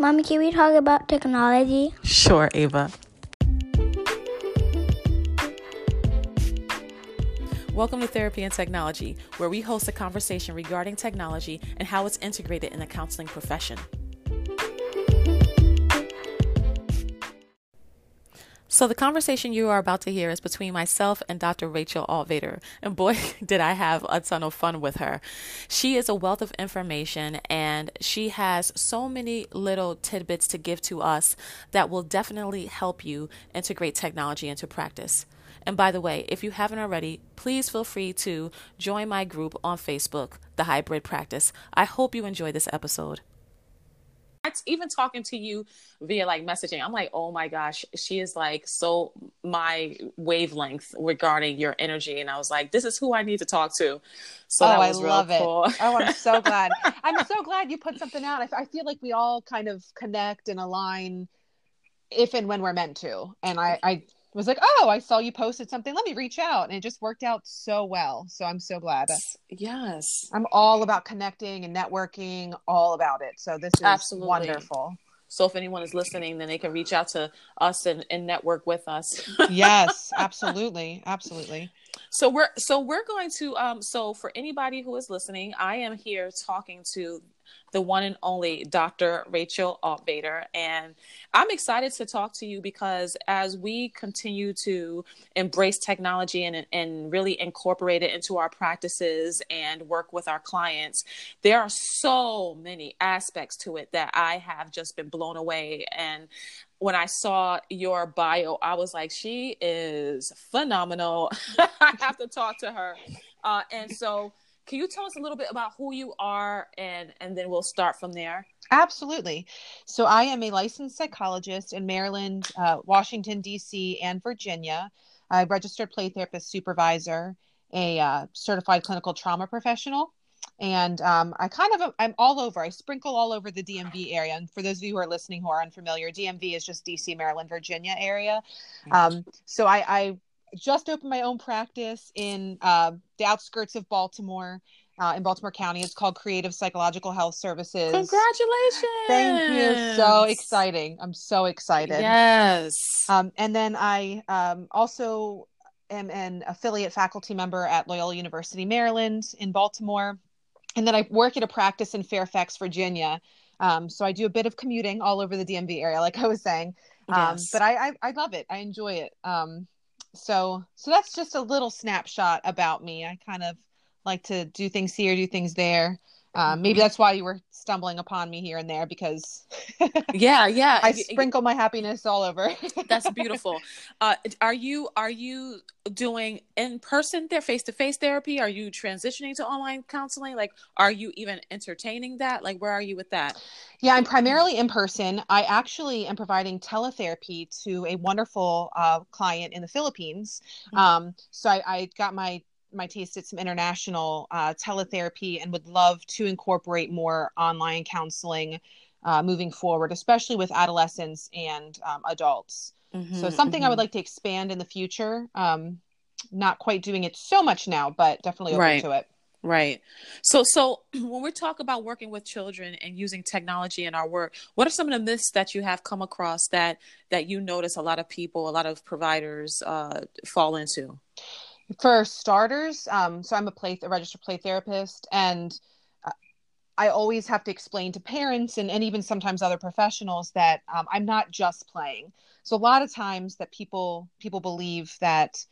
Mommy, can we talk about technology? Sure, Ava. Welcome to Therapy and Technology, where we host a conversation regarding technology and how it's integrated in the counseling profession. So, the conversation you are about to hear is between myself and Dr. Rachel Altvater. And boy, did I have a ton of fun with her. She is a wealth of information and she has so many little tidbits to give to us that will definitely help you integrate technology into practice. And by the way, if you haven't already, please feel free to join my group on Facebook, The Hybrid Practice. I hope you enjoy this episode even talking to you via like messaging, I'm like, oh my gosh, she is like so my wavelength regarding your energy. And I was like, this is who I need to talk to. So oh, I love cool. it. Oh, I'm so glad. I'm so glad you put something out. I, I feel like we all kind of connect and align if and when we're meant to. And I, I was like, oh, I saw you posted something. Let me reach out. And it just worked out so well. So I'm so glad. Yes. I'm all about connecting and networking, all about it. So this is Absolutely. wonderful. So if anyone is listening, then they can reach out to us and, and network with us. yes, absolutely. Absolutely. So we're so we're going to um so for anybody who is listening, I am here talking to the one and only Dr. Rachel Altvater. And I'm excited to talk to you because as we continue to embrace technology and, and really incorporate it into our practices and work with our clients, there are so many aspects to it that I have just been blown away. And when I saw your bio, I was like, she is phenomenal. I have to talk to her. Uh, and so, can you tell us a little bit about who you are and and then we'll start from there? Absolutely. So I am a licensed psychologist in Maryland, uh, Washington D.C., and Virginia. A registered play therapist supervisor, a uh, certified clinical trauma professional, and um, I kind of I'm all over. I sprinkle all over the DMV area. And for those of you who are listening who are unfamiliar, DMV is just DC, Maryland, Virginia area. Um, so I, I just opened my own practice in uh, the outskirts of Baltimore. Uh, in Baltimore County. It's called Creative Psychological Health Services. Congratulations! Thank you. So exciting. I'm so excited. Yes. Um, and then I um, also am an affiliate faculty member at Loyola University, Maryland, in Baltimore. And then I work at a practice in Fairfax, Virginia. Um, so I do a bit of commuting all over the DMV area, like I was saying. Um, yes. But I, I, I, love it. I enjoy it. So so that's just a little snapshot about me. I kind of like to do things here do things there um, maybe that's why you were stumbling upon me here and there because yeah yeah. I sprinkle my happiness all over. That's beautiful. Uh, are you are you doing in person there face to face therapy? Are you transitioning to online counseling? Like are you even entertaining that? Like where are you with that? Yeah i'm primarily in person. I actually am providing teletherapy to a wonderful uh, client in the philippines. Mm-hmm. um, so I, I got my my taste at some international uh, teletherapy and would love to incorporate more online counseling uh, moving forward, especially with adolescents and um, adults. Mm-hmm, so something mm-hmm. I would mm-hmm. like to expand in the future. Um, not quite doing it so much now, but definitely open right. to it. Right. So, so when we talk about working with children and using technology in our work, what are some of the myths that you have come across that that you notice a lot of people, a lot of providers uh, fall into? For starters, um, so I'm a play a registered play therapist, and uh, I always have to explain to parents and, and even sometimes other professionals that um, I'm not just playing. So a lot of times that people people believe that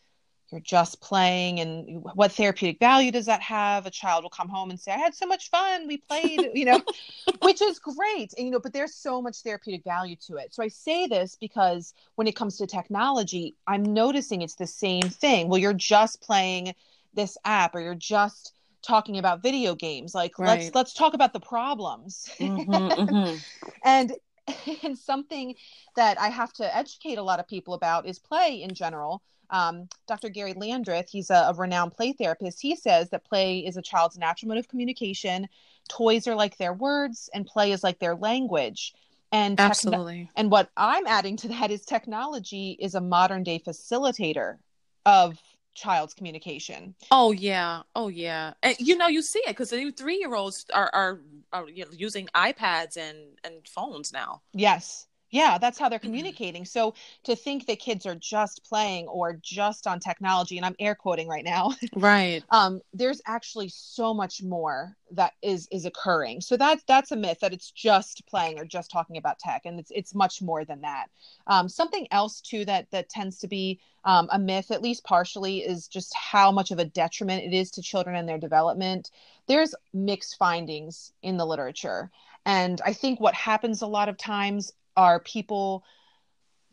you're just playing and what therapeutic value does that have? A child will come home and say i had so much fun. We played you know which is great and you know but there's so much therapeutic value to it. So i say this because when it comes to technology i'm noticing it's the same thing. Well you're just playing this app or you're just talking about video games. Like right. let's let's talk about the problems. Mm-hmm, mm-hmm. and and something that i have to educate a lot of people about is play in general um, Dr. Gary Landreth, he's a, a, renowned play therapist. He says that play is a child's natural mode of communication. Toys are like their words, and play is like their language. And absolutely. and what I'm adding to that is technology is a modern day facilitator of child's communication. Oh yeah, oh yeah, and you know you see it because the three year olds are are, are you know, using iPads and and phones now. Yes, yeah, that's how they're communicating. So to think that kids are just playing or just on technology, and I'm air quoting right now, right? Um, there's actually so much more that is is occurring. So that that's a myth that it's just playing or just talking about tech, and it's it's much more than that. Um, something else too that that tends to be um, a myth, at least partially, is just how much of a detriment it is to children and their development. There's mixed findings in the literature. And I think what happens a lot of times are people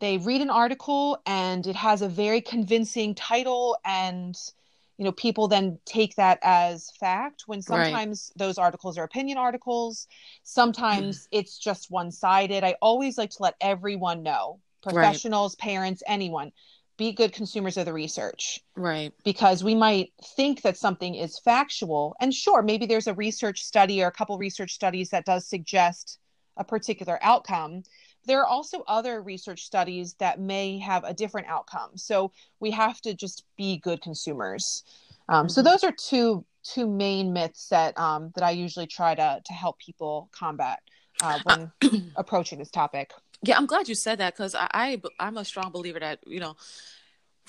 they read an article and it has a very convincing title and you know people then take that as fact when sometimes right. those articles are opinion articles. Sometimes it's just one-sided. I always like to let everyone know professionals right. parents anyone. Be good consumers of the research. Right. Because we might think that something is factual and sure maybe there's a research study or a couple research studies that does suggest a particular outcome there are also other research studies that may have a different outcome. So we have to just be good consumers. Um, mm-hmm. So those are two two main myths that um, that I usually try to to help people combat uh, when uh, approaching this topic. Yeah, I'm glad you said that because I, I I'm a strong believer that you know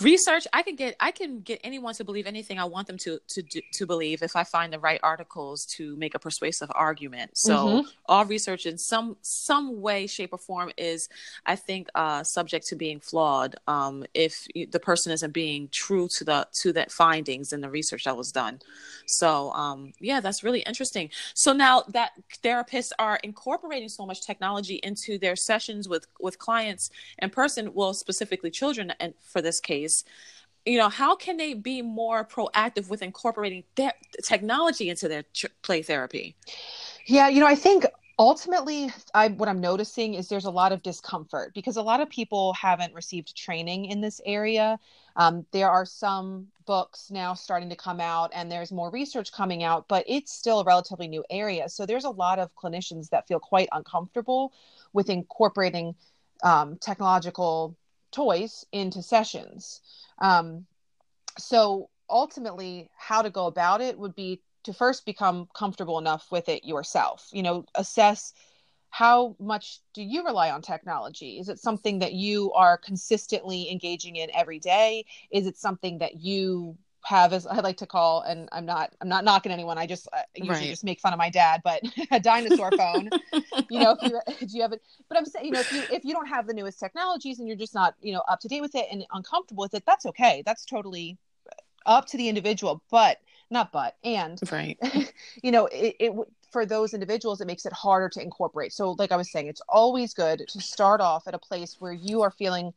research i can get i can get anyone to believe anything i want them to to to believe if i find the right articles to make a persuasive argument. So mm-hmm. all research in some some way shape or form is i think uh subject to being flawed um if the person isn't being true to the to the findings in the research that was done. So um yeah that's really interesting. So now that therapists are incorporating so much technology into their sessions with with clients in person well specifically children and for this case you know how can they be more proactive with incorporating th- technology into their ch- play therapy? Yeah you know i think ultimately I, what i'm noticing is there's a lot of discomfort because a lot of people haven't received training in this area. Um, there are some books now starting to come out and there's more research coming out but it's still a relatively new area. So there's a lot of clinicians that feel quite uncomfortable with incorporating um, technological toys into sessions. Um, so ultimately, how to go about it would be to first become comfortable enough with it yourself. You know, assess how much do you rely on technology? Is it something that you are consistently engaging in every day? Is it something that you have as I like to call, and I'm not I'm not knocking anyone. I just usually right. just make fun of my dad, but a dinosaur phone. you know, if you do you have it? But I'm saying, you know, if you if you don't have the newest technologies and you're just not you know up to date with it and uncomfortable with it, that's okay. That's totally up to the individual. But not but and right. you know, it, it for those individuals it makes it harder to incorporate. So, like I was saying, it's always good to start off at a place where you are feeling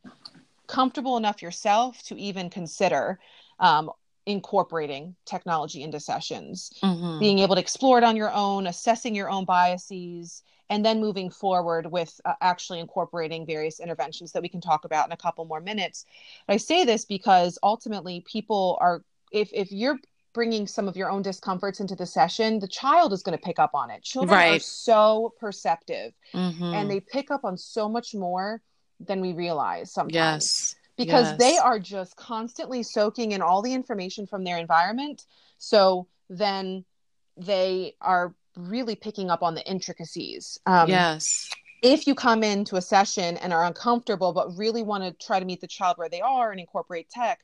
comfortable enough yourself to even consider um, incorporating technology into sessions, mm-hmm. being able to explore it on your own, assessing your own biases, and then moving forward with uh, actually incorporating various interventions that we can talk about in a couple more minutes. I say this because ultimately, people are, if, if you're bringing some of your own discomforts into the session, the child is going to pick up on it. Children right. are so perceptive mm-hmm. and they pick up on so much more than we realize sometimes. Yes because yes. they are just constantly soaking in all the information from their environment. So then they are really picking up on the intricacies. Um, yes. If you come into a session and are uncomfortable, but really want to try to meet the child where they are and incorporate tech,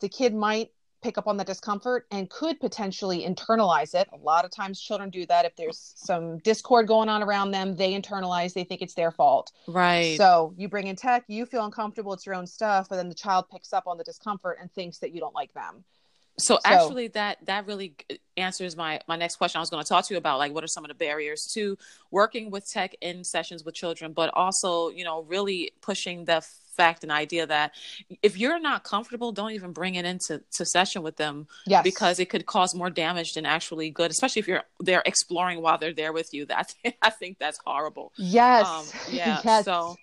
the kid might pick up on the discomfort and could potentially internalize it. A lot of times children do that if there's some discord going on around them, they internalize, they think it's their fault. Right. So you bring in tech, you feel uncomfortable, it's your own stuff, but then the child picks up on the discomfort and thinks that you don't like them. So, so actually that that really answers my my next question I was going to talk to you about like what are some of the barriers to working with tech in sessions with children but also, you know, really pushing the fact and idea that if you're not comfortable, don't even bring it into to session with them. Yes. Because it could cause more damage than actually good, especially if you're they're exploring while they're there with you. That's I think that's horrible. Yes. Um, yeah. yes. So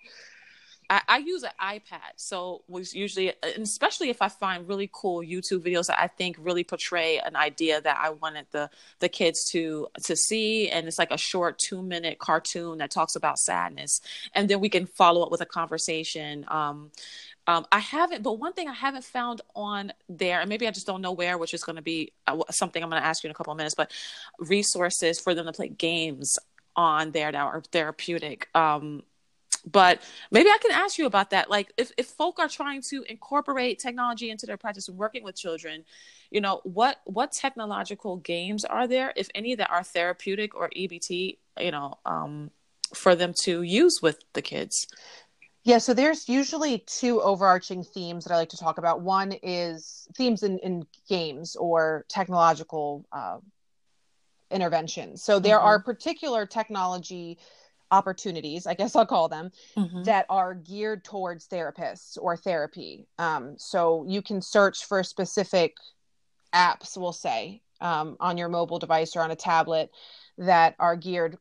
I, I, use an iPad, so was usually, especially if I find really cool YouTube videos that I think really portray an idea that I wanted the the kids to to see, and it's like a short two minute cartoon that talks about sadness, and then we can follow up with a conversation. Um, um, I haven't, but one thing I haven't found on there, and maybe I just don't know where, which is going to be uh, something I'm going to ask you in a couple of minutes, but resources for them to play games on there that are therapeutic. Um, but maybe I can ask you about that. Like, if, if folk are trying to incorporate technology into their practice and working with children, you know, what what technological games are there, if any, that are therapeutic or EBT, you know, um, for them to use with the kids? Yeah, so there's usually two overarching themes that I like to talk about. One is themes in, in games or technological uh, interventions. So there mm-hmm. are particular technology opportunities, I guess I'll call them, mm-hmm. that are geared towards therapists or therapy. Um, so you can search for specific apps, we'll say, um, on your mobile device or on a tablet that are geared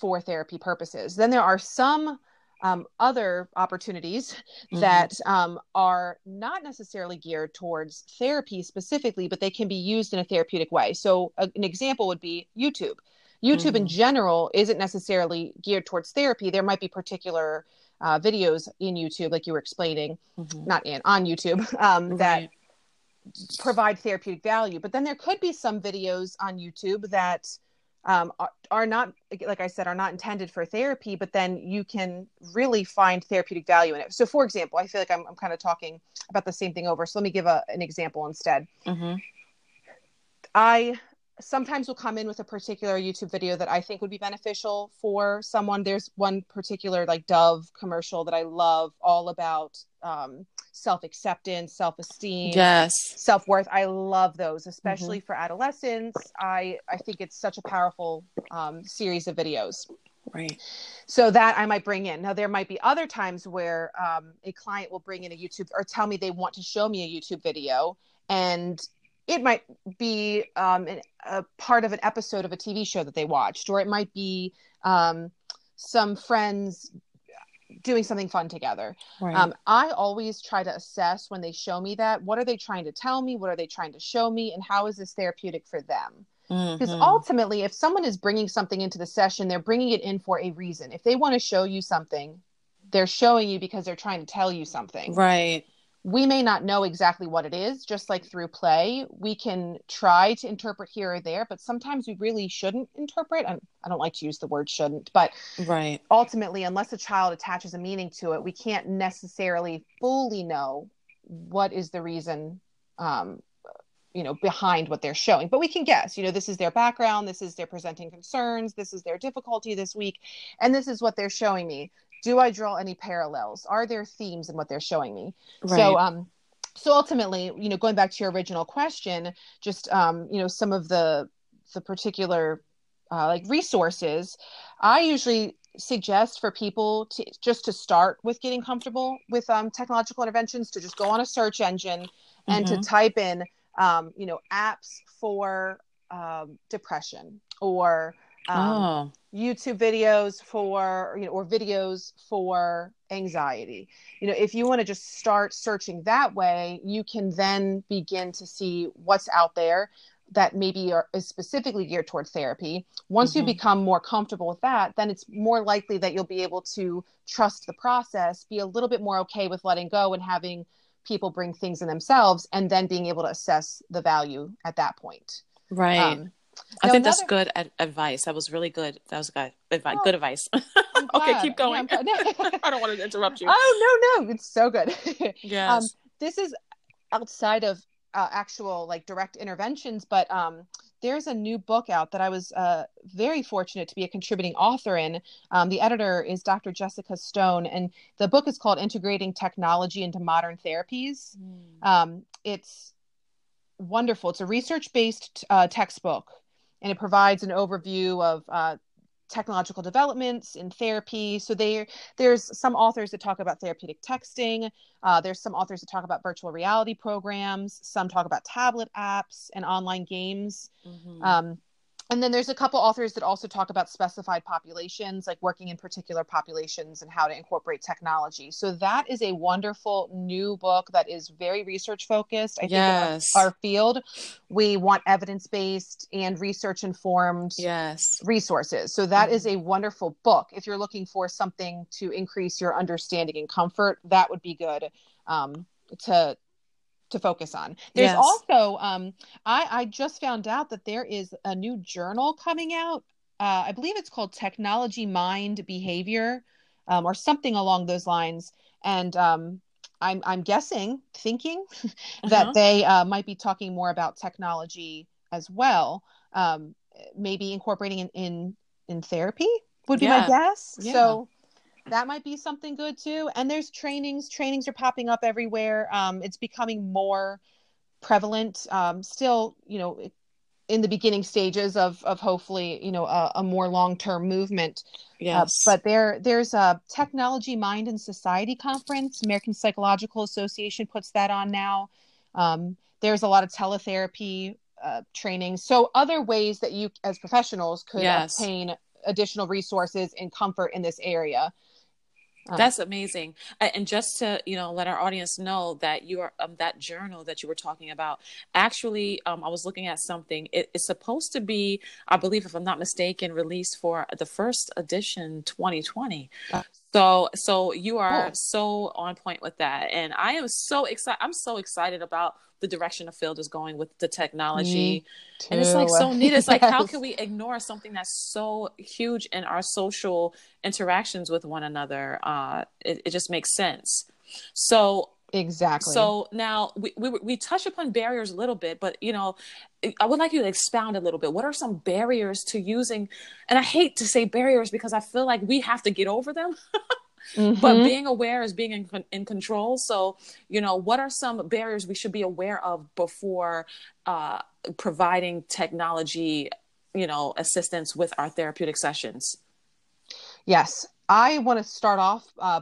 for therapy purposes. Then there are some um, other opportunities mm-hmm. that um, are not necessarily geared towards therapy specifically, but they can be used in a therapeutic way. So, a, an example would be YouTube. YouTube mm-hmm. in general isn't necessarily geared towards therapy. There might be particular uh, videos in YouTube, like you were explaining, mm-hmm. not in on YouTube, um, right. that provide therapeutic value. But then there could be some videos on YouTube that um, are, are, not like i said are not intended for therapy but then you can really find therapeutic value in it so for example i feel like i'm, I'm kind of talking about the same thing over so let me give a, an example instead mm-hmm. i sometimes will come in with a particular YouTube video that I think would be beneficial for someone. There's one particular like Dove commercial that I love, all about um, self acceptance, self esteem, yes, self worth. I love those, especially mm-hmm. for adolescents. I I think it's such a powerful um, series of videos. Right. So that I might bring in. Now there might be other times where um, a client will bring in a YouTube or tell me they want to show me a YouTube video and it might be um, an, a part of an episode of a TV show that they watched, or it might be um, some friends doing something fun together. Right. Um, I always try to assess when they show me that what are they trying to tell me, what are they trying to show me, and how is this therapeutic for them? Because mm-hmm. ultimately, if someone is bringing something into the session, they're bringing it in for a reason. If they want to show you something, they're showing you because they're trying to tell you something. Right we may not know exactly what it is just like through play we can try to interpret here or there but sometimes we really shouldn't interpret i don't like to use the word shouldn't but right. ultimately unless a child attaches a meaning to it we can't necessarily fully know what is the reason um, you know behind what they're showing but we can guess you know this is their background this is their presenting concerns this is their difficulty this week and this is what they're showing me do I draw any parallels? Are there themes in what they're showing me? Right. So, um, so ultimately, you know, going back to your original question, just um, you know, some of the the particular uh, like resources, I usually suggest for people to just to start with getting comfortable with um, technological interventions to just go on a search engine and mm-hmm. to type in um, you know apps for um, depression or um, oh. YouTube videos for, you know, or videos for anxiety. You know, if you want to just start searching that way, you can then begin to see what's out there that maybe are, is specifically geared toward therapy. Once mm-hmm. you become more comfortable with that, then it's more likely that you'll be able to trust the process, be a little bit more okay with letting go and having people bring things in themselves, and then being able to assess the value at that point. Right. Um, I think another... that's good ad- advice. That was really good. That was good advice. Oh, good advice. okay, keep going. Yeah, I don't want to interrupt you. Oh no, no, it's so good. yes. Um, this is outside of uh, actual like direct interventions, but um, there's a new book out that I was uh, very fortunate to be a contributing author in. Um, the editor is Dr. Jessica Stone, and the book is called Integrating Technology into Modern Therapies. Mm. Um, it's wonderful. It's a research based uh, textbook and it provides an overview of uh, technological developments in therapy. So there, there's some authors that talk about therapeutic texting. Uh, there's some authors that talk about virtual reality programs. Some talk about tablet apps and online games. Mm-hmm. Um, and then there's a couple authors that also talk about specified populations like working in particular populations and how to incorporate technology. So that is a wonderful new book that is very research focused. I yes. think our, our field we want evidence based and research informed yes. resources. So that Mhm. is a wonderful book. If you're looking for something to increase your understanding and comfort that would be good um, to to focus on there's Yes. also um, I, I just found out that there is a new journal coming out uh, i believe it's called technology mind behavior um, or something along those lines and um, I'm, I'm guessing thinking that Uh-huh. they uh, might be talking more about technology as well um, maybe incorporating in, in in therapy would be my guess Yeah. so that might be something good too and there's trainings trainings are popping up everywhere um, it's becoming more prevalent um, still you know in the beginning stages of of hopefully you know a, a more long-term movement yes uh, but there there's a technology mind and society conference american psychological association puts that on now um, there's a lot of teletherapy uh, training so other ways that you as professionals could Yes. obtain additional resources and comfort in this area That's amazing. And just to, you know, let our audience know that you are um, that journal that you were talking about. Actually, um, I was looking at something. It, it's supposed to be, I believe, if I'm not mistaken, released for the first edition 2020. So, so you are Cool. so on point with that, and I am so excited. I'm so excited about the direction the field is going with the technology. And it's like so neat. It's like, how can we ignore something that's so huge in our social interactions with one another? Uh, it, it just makes sense. So, exactly so now we, we we touch upon barriers a little bit, but you know, I would like you to expound a little bit. What are some barriers to using? And I hate to say barriers because I feel like we have to get over them. but Mhm. being aware is being in, in control so you know what are some barriers we should be aware of before uh, providing technology you know assistance with our therapeutic sessions Yes, I want to start off uh,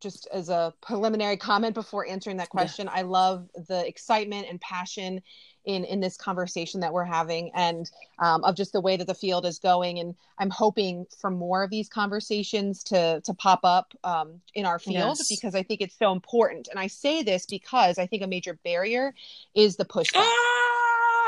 just as a preliminary comment before answering that Yeah. question. I love the excitement and passion in in this conversation that we're having, and um, of just the way that the field is going. And I'm hoping for more of these conversations to to pop up um, in our field Yes. because I think it's so important. And I say this because I think a major barrier is the pushback. ah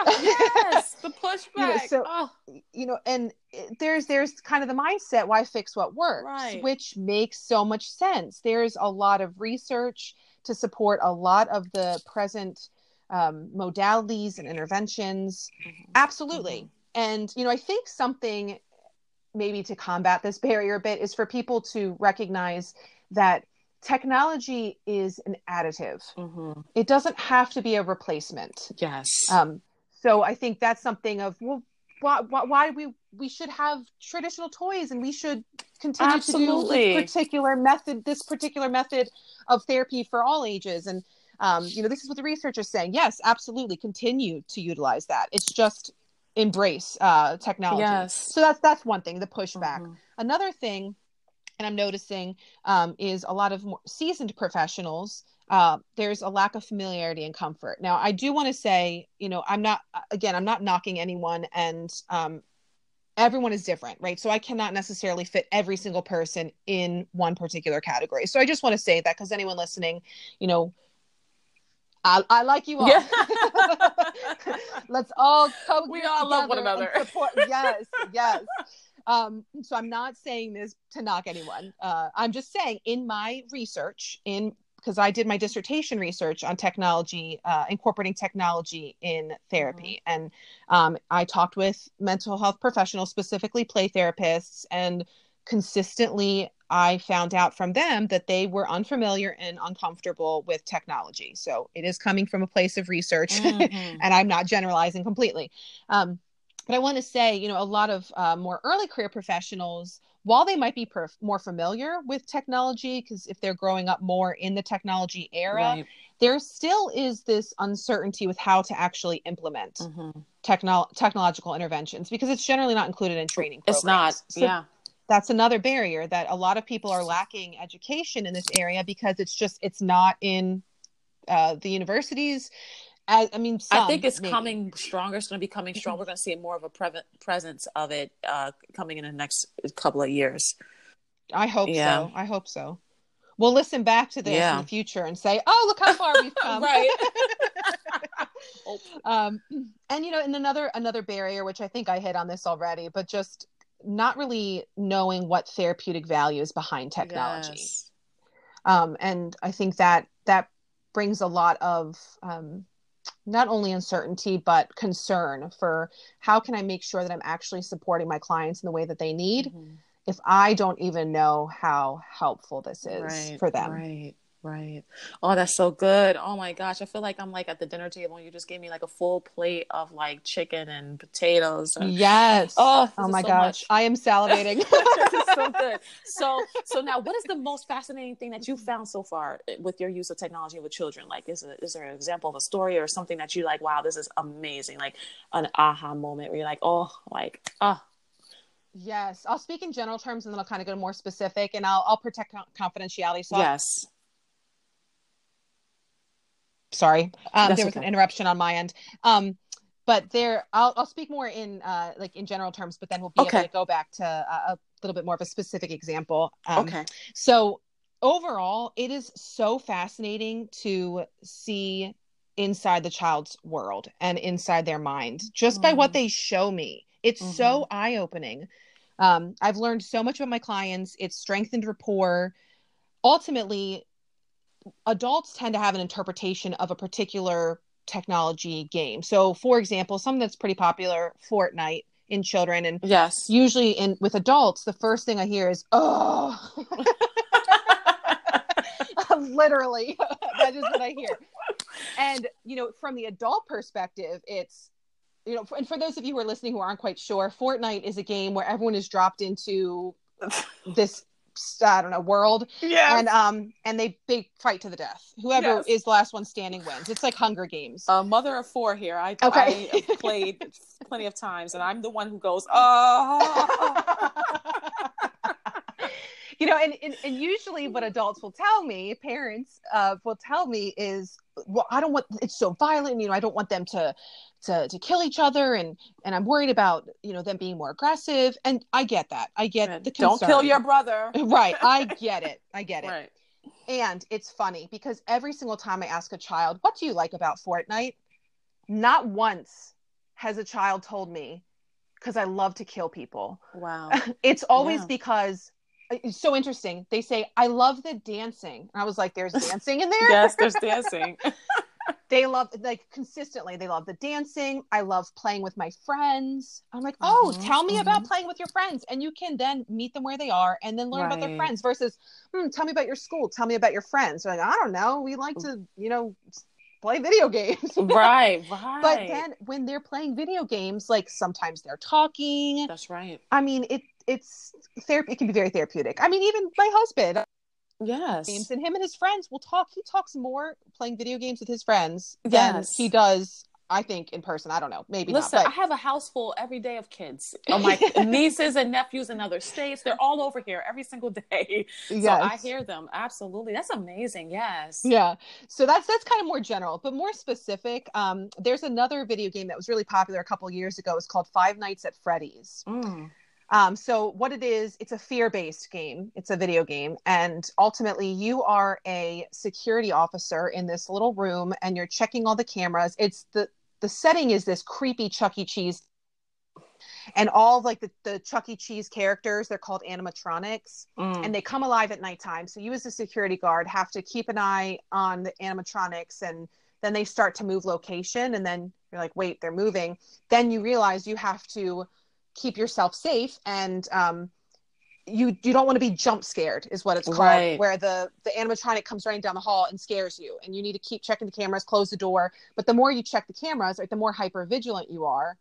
yes the pushback. so- oh, you know and there's there's kind of the mindset why fix what works Right. which makes so much sense. There's a lot of research to support a lot of the present um, modalities and interventions. Absolutely. Mhm. and you know i think something maybe to combat this barrier a bit is for people to recognize that technology is an additive. Mhm. it doesn't have to be a replacement. Yes. Um, so I think that's something of well, why, why, we we should have traditional toys and we should continue to do this particular method, this particular method of therapy for all ages. And um, you know, this is what the research is saying. Yes, absolutely, continue to utilize that. It's just embrace uh, technology. yes So that's that's one thing, the pushback. Mhm. Another thing, and I'm noticing, um, is a lot of more seasoned professionals. Uh, there's a lack of familiarity and comfort. Now, I do want to say, you know, I'm not again, I'm not knocking anyone, and um, everyone is different, right? So I cannot necessarily fit every single person in one particular category. So I just want to say that because anyone listening, you know, I, I like you all. Yeah. Let's all We all love one another. Support. Yes, yes. Um, so I'm not saying this to knock anyone. Uh, I'm just saying in my research, in because I did my dissertation research on technology, uh, incorporating technology in therapy, and um, I talked with mental health professionals, specifically play therapists, and consistently I found out from them that they were unfamiliar and uncomfortable with technology. So it is coming from a place of research, Mhm. and I'm not generalizing completely. Um, but I want to say, you know, a lot of uh, more early career professionals, while they might be perf- more familiar with technology, because if they're growing up more in the technology era, Right. there still is this uncertainty with how to actually implement Mhm. techno- technological interventions because it's generally not included in training it's not. So yeah that's another barrier that a lot of people are lacking education in this area because it's just it's not in uh, the universities I, I mean, I think it's maybe. coming stronger. It's going to be coming strong. We're going to see more of a pre- presence of it uh, coming in the next couple of years. I hope Yeah. so. I hope so. We'll listen back to this Yeah. in the future and say, "Oh, look how far we've come." Right. um, and you know, and another another barrier, which I think I hit on this already, but just not really knowing what therapeutic value is behind technology. Yes. um, and I think that that brings a lot of um, not only uncertainty but concern for how can I make sure that I'm actually supporting my clients in the way that they need Mhm. if I don't even know how helpful this is right, for them. Right, right. Oh, that's so good. Oh my gosh, I feel like I'm like at the dinner table and you just gave me like a full plate of like chicken and potatoes. And, Yes. Oh, oh my so gosh, much. I am salivating. this is so good. So, so now, what is the most fascinating thing that you found so far with your use of technology with children? Like, is it, is there an example of a story or something that you like? Wow, this is amazing! Like an aha moment where you're like, oh, like ah, yes, I'll speak in general terms and then I'll kind of go more specific, and I'll I'll protect confidentiality. So yes, sorry. Um, there was okay. an interruption on my end. Um, but there I'll, I'll speak more in uh, like in general terms but then we'll be Okay. able to go back to uh, a little bit more of a specific example. Um, okay, so overall it is so fascinating to see inside the child's world and inside their mind just by what Mhm. they show me. It's so eye-opening. Um, i've learned so much about my clients. It's strengthened rapport. Ultimately adults tend to have an interpretation of a particular technology game. So for example something that's pretty popular fortnite in children and yes, usually in with adults the first thing i hear is oh literally that is what i hear. And you know from the adult perspective it's you know and for those of you who are listening who aren't quite sure fortnite is a game where everyone is dropped into this i don't know world Yeah. and um and they they fight to the death whoever Yes. is the last one standing wins it's like hunger games a mother of four here. I, Okay. I played plenty of times, and I'm the one who goes, oh, you know and, and and usually what adults will tell me parents uh will tell me is well i don't want it's so violent you know i don't want them to to to kill each other and and i'm worried about you know them being more aggressive. And i get that. I get the don't kill your brother. right. I get it. I get it. Right. and it's funny because every single time i ask a child what do you like about fortnite? not once has a child told me because i love to kill people. Wow. it's always Yeah. because it's so interesting. They say, I love the dancing. And I was like, there's dancing in there? yes, there's dancing. They love, like, consistently, they love the dancing. I love playing with my friends. I'm like, oh, Mhm, tell me about mhm. playing with your friends. And you can then meet them where they are and then learn about their friends versus, hmm, tell me about your school. Tell me about your friends. They're like, I don't know. We like to, you know, play video games. right, right. But then when they're playing video games, like sometimes they're talking. that's right. I mean, it it's therapy. It can be very therapeutic. I mean, even my husband Yes. games and him and his friends will talk. He talks more playing video games with his friends than Yes. he does. I think in person. I don't know. Maybe Listen, not. I have a house full every day of kids. Oh, my nieces and nephews in other states. They're all over here every single day. But So I hear them. Absolutely. That's amazing. Yes. Yeah. So that's that's kind of more general, but more specific. Um, there's another video game that was really popular a couple years ago. It's called Five Nights at Freddy's. Mm. Um, so what it is, it's a fear-based game. It's a video game, and ultimately, you are a security officer in this little room, and you're checking all the cameras. It's the the setting is this creepy Chuck E. Cheese, and all like the the Chuck E. Cheese characters. They're called animatronics, Mm. and they come alive at nighttime. So you, as a security guard, have to keep an eye on the animatronics, and then they start to move location, and then you're like, wait, they're moving. Then you realize you have to keep yourself safe and um you you don't want to be jump scared is what it's called Right. where the the animatronic comes running down the hall and scares you and you need to keep checking the cameras close the door but the more you check the cameras like the more hyper vigilant you are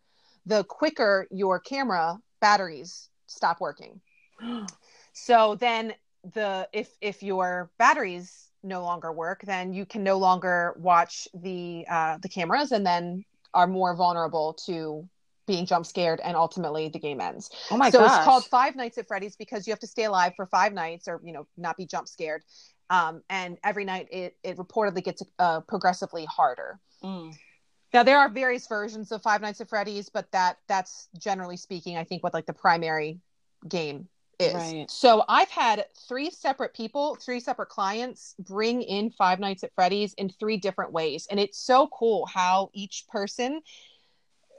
the quicker your camera batteries stop working so then the if if your batteries no longer work then you can no longer watch the uh the cameras and then are more vulnerable to being jump scared and ultimately the game ends oh my god. so gosh. it's called Five Nights at Freddy's because you have to stay alive for five nights or you know not be jump scared. Um, and every night it it reportedly gets uh, progressively harder. Mm. Now there are various versions of Five Nights at Freddy's, but that that's generally speaking, I think what like the primary game is. Right. So I've had three separate people, three separate clients bring in Five Nights at Freddy's in three different ways, and it's so cool how each person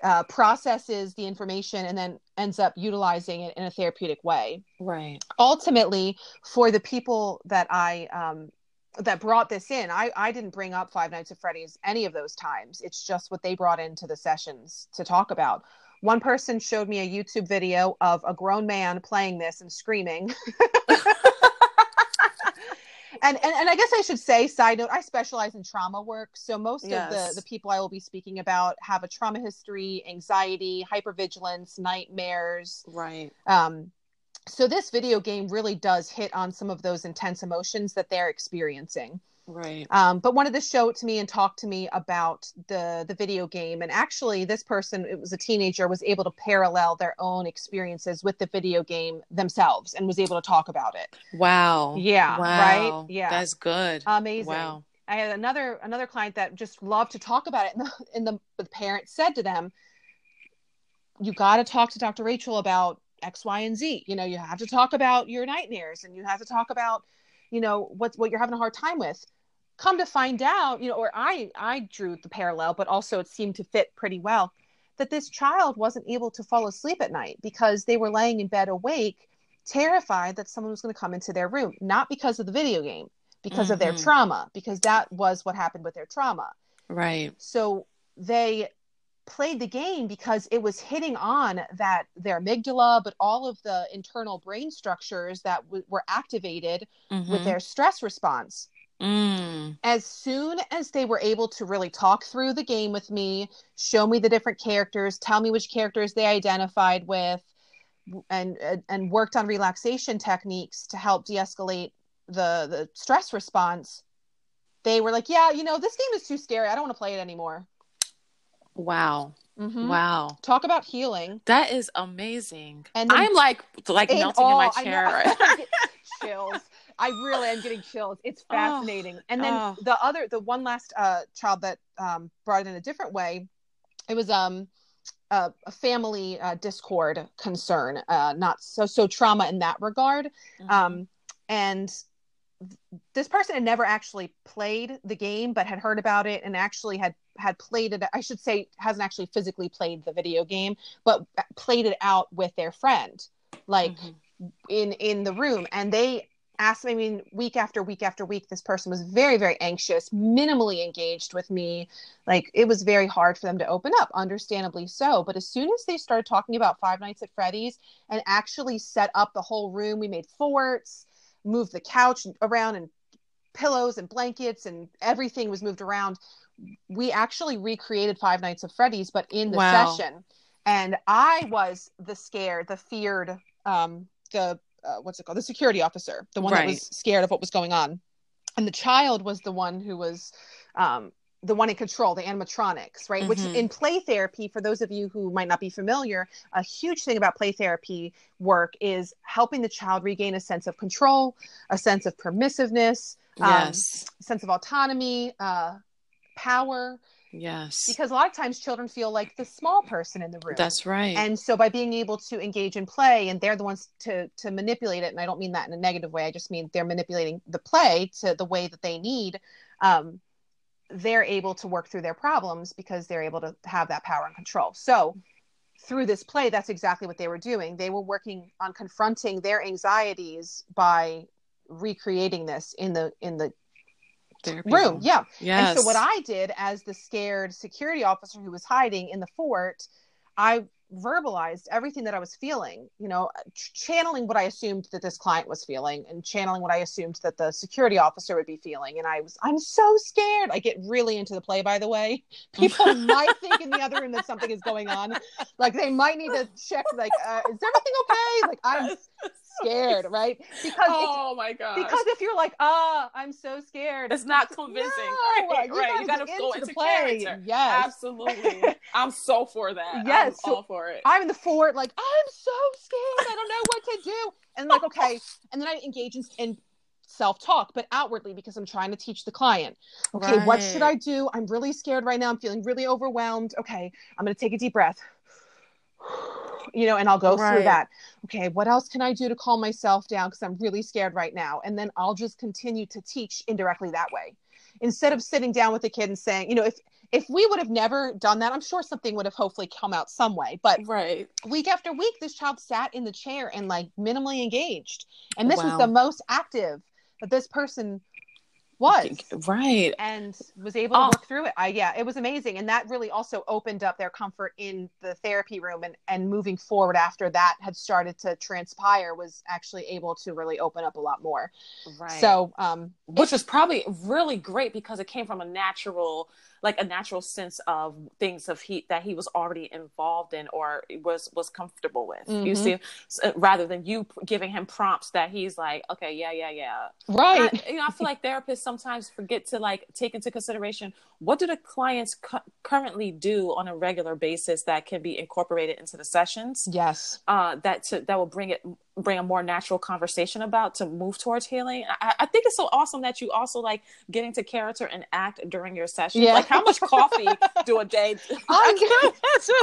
uh, processes the information and then ends up utilizing it in a therapeutic way. Right. Ultimately, for the people that I um, that brought this in, I I didn't bring up Five Nights at Freddy's any of those times. It's just what they brought into the sessions to talk about. One person showed me a YouTube video of a grown man playing this and screaming. and, and and I guess I should say, side note, I specialize in trauma work. So most Yes. of the the people I will be speaking about have a trauma history, anxiety, hypervigilance, nightmares. Right. Um, so this video game really does hit on some of those intense emotions that they're experiencing Right. um, but wanted to show it to me and talk to me about the the video game and actually this person it was a teenager was able to parallel their own experiences with the video game themselves and was able to talk about it Wow. Yeah, Wow. right? Yeah. That's good. amazing Wow. i had another another client that just loved to talk about it and the, and the, the parent said to them you got to talk to dr rachel about x y and z you know you have to talk about your nightmares and you have to talk about you know what's what you're having a hard time with come to find out you know or i i drew the parallel but also it seemed to fit pretty well that this child wasn't able to fall asleep at night because they were laying in bed awake terrified that someone was going to come into their room not because of the video game because of their Mhm. trauma because that was what happened with their trauma Right. so they played the game because it was hitting on that their amygdala but all of the internal brain structures that w- were activated with Mhm. their stress response Mm. as soon as they were able to really talk through the game with me, show me the different characters, tell me which characters they identified with, and and- worked on relaxation techniques to help de-escalate the the stress response, they were like, "Yeah, you know, this game is too scary. I don't want to play it anymore." Wow. Mhm. Wow. Talk about healing. That is amazing. And then- I'm like like In melting in my awe. I know. chair. Chills. I really am getting chills. It's Oh, fascinating. and then oh. the other, the one last uh, child that um, brought it in a different way, it was um, a, a family uh, discord concern, uh, not so so trauma in that regard. Mhm. Um, and th- this person had never actually played the game, but had heard about it and actually had had played it. I should say hasn't actually physically played the video game, but played it out with their friend, like Mhm. in in the room and they asked me i mean week after week after week this person was very very anxious minimally engaged with me. Like it was very hard for them to open up understandably so. But as soon as they started talking about five nights at freddy's and actually set up the whole room we made forts moved the couch around and pillows and blankets and everything was moved around we actually recreated five nights at freddy's but in the Wow. session. And i was the scared the feared um the uh, what's it called the security officer the one that was scared of what was going on and the child was the one who was um the one in control the animatronics right which Mhm. in play therapy for those of you who might not be familiar a huge thing about play therapy work is helping the child regain a sense of control a sense of permissiveness um, Yes. sense of autonomy uh power yes. because a lot of times children feel like the small person in the room That's right. and so by being able to engage in play and they're the ones to to manipulate it and i don't mean that in a negative way i just mean they're manipulating the play to the way that they need um, they're able to work through their problems because they're able to have that power and control so through this play that's exactly what they were doing they were working on confronting their anxieties by recreating this in the in the Therapy room yeah Yes. and so what I did as the scared security officer who was hiding in the fort, I verbalized everything that I was feeling, you know, ch- channeling what I assumed that this client was feeling and channeling what I assumed that the security officer would be feeling. And I was, I'm so scared. I get really into the play, by the way. People might think in the other room that something is going on. Like they might need to check, like, uh, is everything okay? Like I'm scared, right? Because oh my god. because if you're like, ah, I'm so scared, it's not convincing. no, right. you right. Gotta gotta go into into play. character. Yes. Absolutely. I'm so for that. Yes, I'm so- all for it. I'm in the fort, like, I'm so scared. I don't know what to do. And like, okay. And then I engage in, in self-talk but outwardly because i'm trying to teach the client okay right. what should i do i'm really scared right now i'm feeling really overwhelmed okay i'm going to take a deep breath you know and i'll go right. through that. Okay what else can i do to calm myself down? Because i'm really scared right now. And then i'll just continue to teach indirectly that way. Instead of sitting down with the kid and saying you know if if we would have never done that i'm sure something would have hopefully come out some way. But right. week after week this child sat in the chair and like minimally engaged. And this wow. was the most active that this person was. right. And was able to oh. work through it. I yeah it was amazing. And that really also opened up their comfort in the therapy room and and moving forward after that had started to transpire was actually able to really open up a lot more. Right. So um which was probably really great because it came from a natural like a natural sense of things of he that he was already involved in or was was comfortable with. Mm-hmm. You see, so, rather than you giving him prompts that he's like, okay, yeah, yeah, yeah, right. I, you know, I feel like therapists sometimes forget to like take into consideration what do the clients cu- currently do on a regular basis that can be incorporated into the sessions. Yes, uh, that to, that will bring it bring a more natural conversation about to move towards healing. I, I, think it's so awesome that you also like getting to character and act during your session. Yeah. Like how much coffee do a day? I,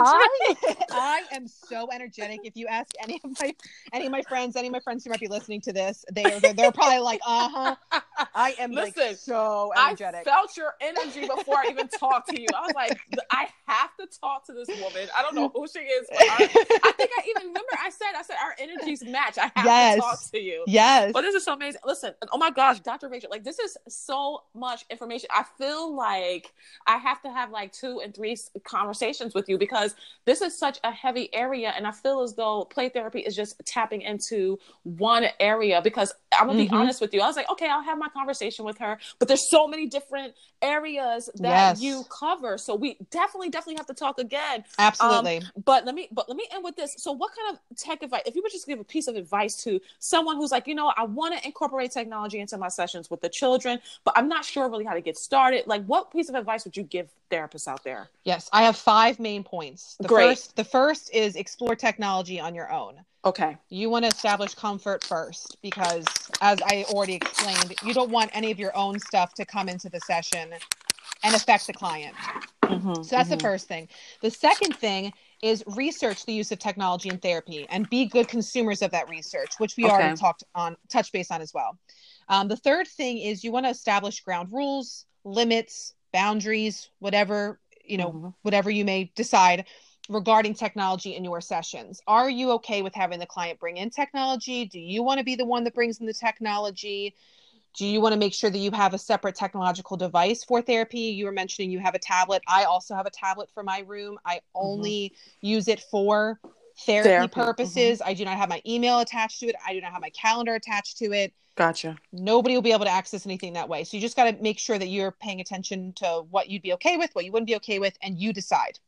I, I, am so energetic. If you ask any of my any of my friends, any of my friends who might be listening to this, they they're, they're probably like, uh huh. I am Listen, like so energetic. I felt your energy before I even talked to you. I was like, I have to talk to this woman. I don't know who she is, our, I think I even remember I said I said our energies match match. I have yes. to talk to you. Yes. But this is so amazing. Listen, oh my gosh, Dr. Rachel, like this is so much information. I feel like I have to have like two and three conversations with you because this is such a heavy area. And I feel as though play therapy is just tapping into one area because I'm gonna mm-hmm. be honest with you. I was like, okay, I'll have my conversation with her, but there's so many different areas that yes. you cover. So we definitely, definitely have to talk again. Absolutely. Um, but let me, but let me end with this. So what kind of tech advice, if you would just give a piece of advice to someone who's like, you know, I want to incorporate technology into my sessions with the children, but I'm not sure really how to get started. Like what piece of advice would you give therapists out there? Yes, I have five main points. The Great. first, the first is explore technology on your own. Okay. You want to establish comfort first because, as I already explained, you don't want any of your own stuff to come into the session and affect the client. Mm-hmm, so that's mm-hmm. the first thing. The second thing is research the use of technology in therapy and be good consumers of that research, which we okay. already talked on, touch base on as well. Um, the third thing is you want to establish ground rules, limits, boundaries, whatever you know, mm-hmm. whatever you may decide regarding technology in your sessions. Are you okay with having the client bring in technology? Do you want to be the one that brings in the technology? Do you want to make sure that you have a separate technological device for therapy? You were mentioning you have a tablet. I also have a tablet for my room. I mm-hmm. only mm-hmm. use it for therapy, therapy. purposes. Mm-hmm. I do not have my email attached to it. I do not have my calendar attached to it. Gotcha. Nobody will be able to access anything that way. So you just got to make sure that you're paying attention to what you'd be okay with, what you wouldn't be okay with, and you decide.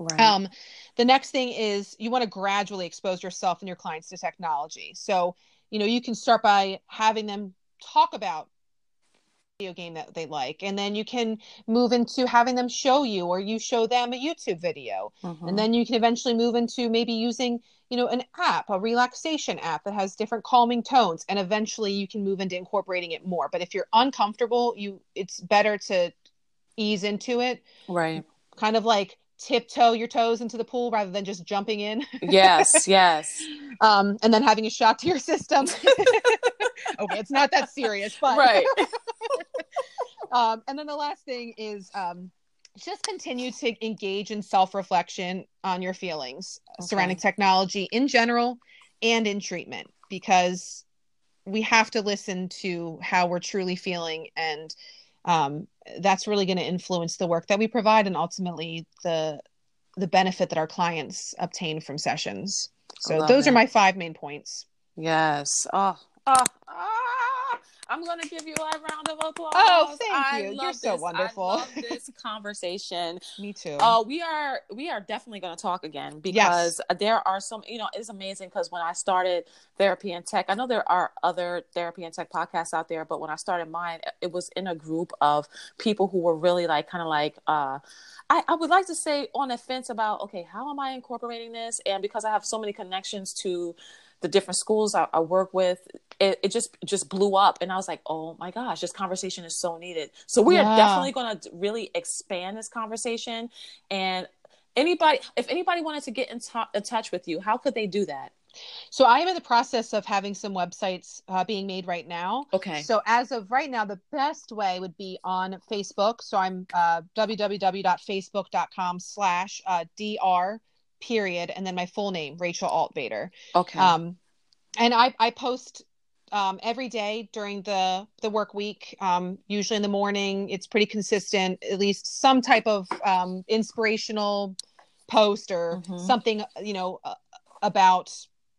Right. Um, the next thing is you want to gradually expose yourself and your clients to technology. So, you know, you can start by having them talk about video game that they like and then you can move into having them show you or you show them a youtube video mm-hmm. and then you can eventually move into maybe using you know an app a relaxation app that has different calming tones and eventually you can move into incorporating it more but if you're uncomfortable you it's better to ease into it right kind of like tiptoe your toes into the pool rather than just jumping in. yes, yes. Um, and then having a shock to your system. okay, it's not that serious, but right. um, and then the last thing is um, just continue to engage in self-reflection on your feelings okay. surrounding technology in general and in treatment because we have to listen to how we're truly feeling and um, that's really going to influence the work that we provide and ultimately the the benefit that our clients obtain from sessions. So those it. are my five main points. Yes. Oh, oh, oh. I'm going to give you a round of applause. Oh, thank I you. You're so this. wonderful. I love this conversation. Me too. Oh, uh, we are we are definitely going to talk again because yes. there are some. You know, it's amazing because when I started therapy and tech, I know there are other therapy and tech podcasts out there, but when I started mine, it was in a group of people who were really like kind of like. uh I, I would like to say on the fence about okay how am i incorporating this and because i have so many connections to the different schools I, I work with, it, it, just just blew up and i was like oh my gosh this conversation is so needed so we yeah. are definitely going to really expand this conversation and anybody if anybody wanted to get in, t- in touch with you how could they do that so I am in the process of having some websites uh, being made right now. Okay. So as of right now, the best way would be on Facebook. So I'm uh, www.facebook.com slash uh, dr period and then my full name Rachel Altvater. Okay. Um, and I I post um, every day during the the work week. Um, usually in the morning, it's pretty consistent. At least some type of um, inspirational post or mm-hmm. something you know uh, about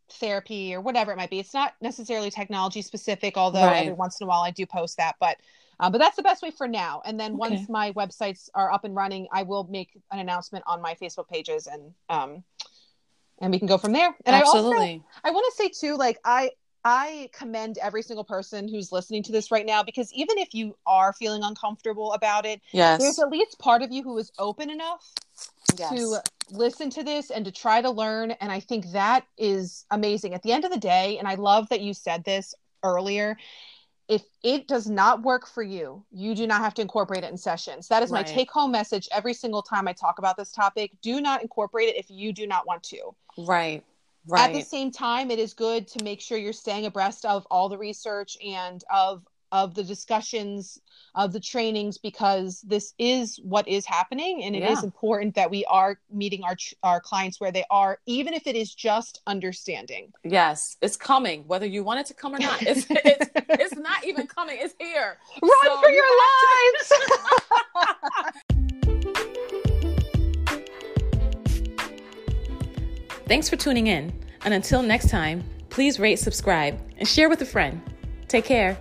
therapy or whatever it might be. It's not necessarily technology specific, although right. every once in a while I do post that. But uh, but that's the best way for now. And then okay. once my websites are up and running, I will make an announcement on my Facebook pages and um and we can go from there. And Absolutely. I also I want to say too, like I I commend every single person who's listening to this right now because even if you are feeling uncomfortable about it, yes. there's at least part of you who is open enough yes. to listen to this and to try to learn. And I think that is amazing. At the end of the day, and I love that you said this earlier, if it does not work for you, you do not have to incorporate it in sessions. That is right. my take home message every single time I talk about this topic. Do not incorporate it if you do not want to. Right. Right. At the same time, it is good to make sure you're staying abreast of all the research and of of the discussions of the trainings because this is what is happening and it yeah. is important that we are meeting our our clients where they are even if it is just understanding yes it's coming whether you want it to come or not it's it's, it's not even coming it's here run so for your lives Thanks for tuning in. And until next time, please rate, subscribe, and share with a friend. Take care.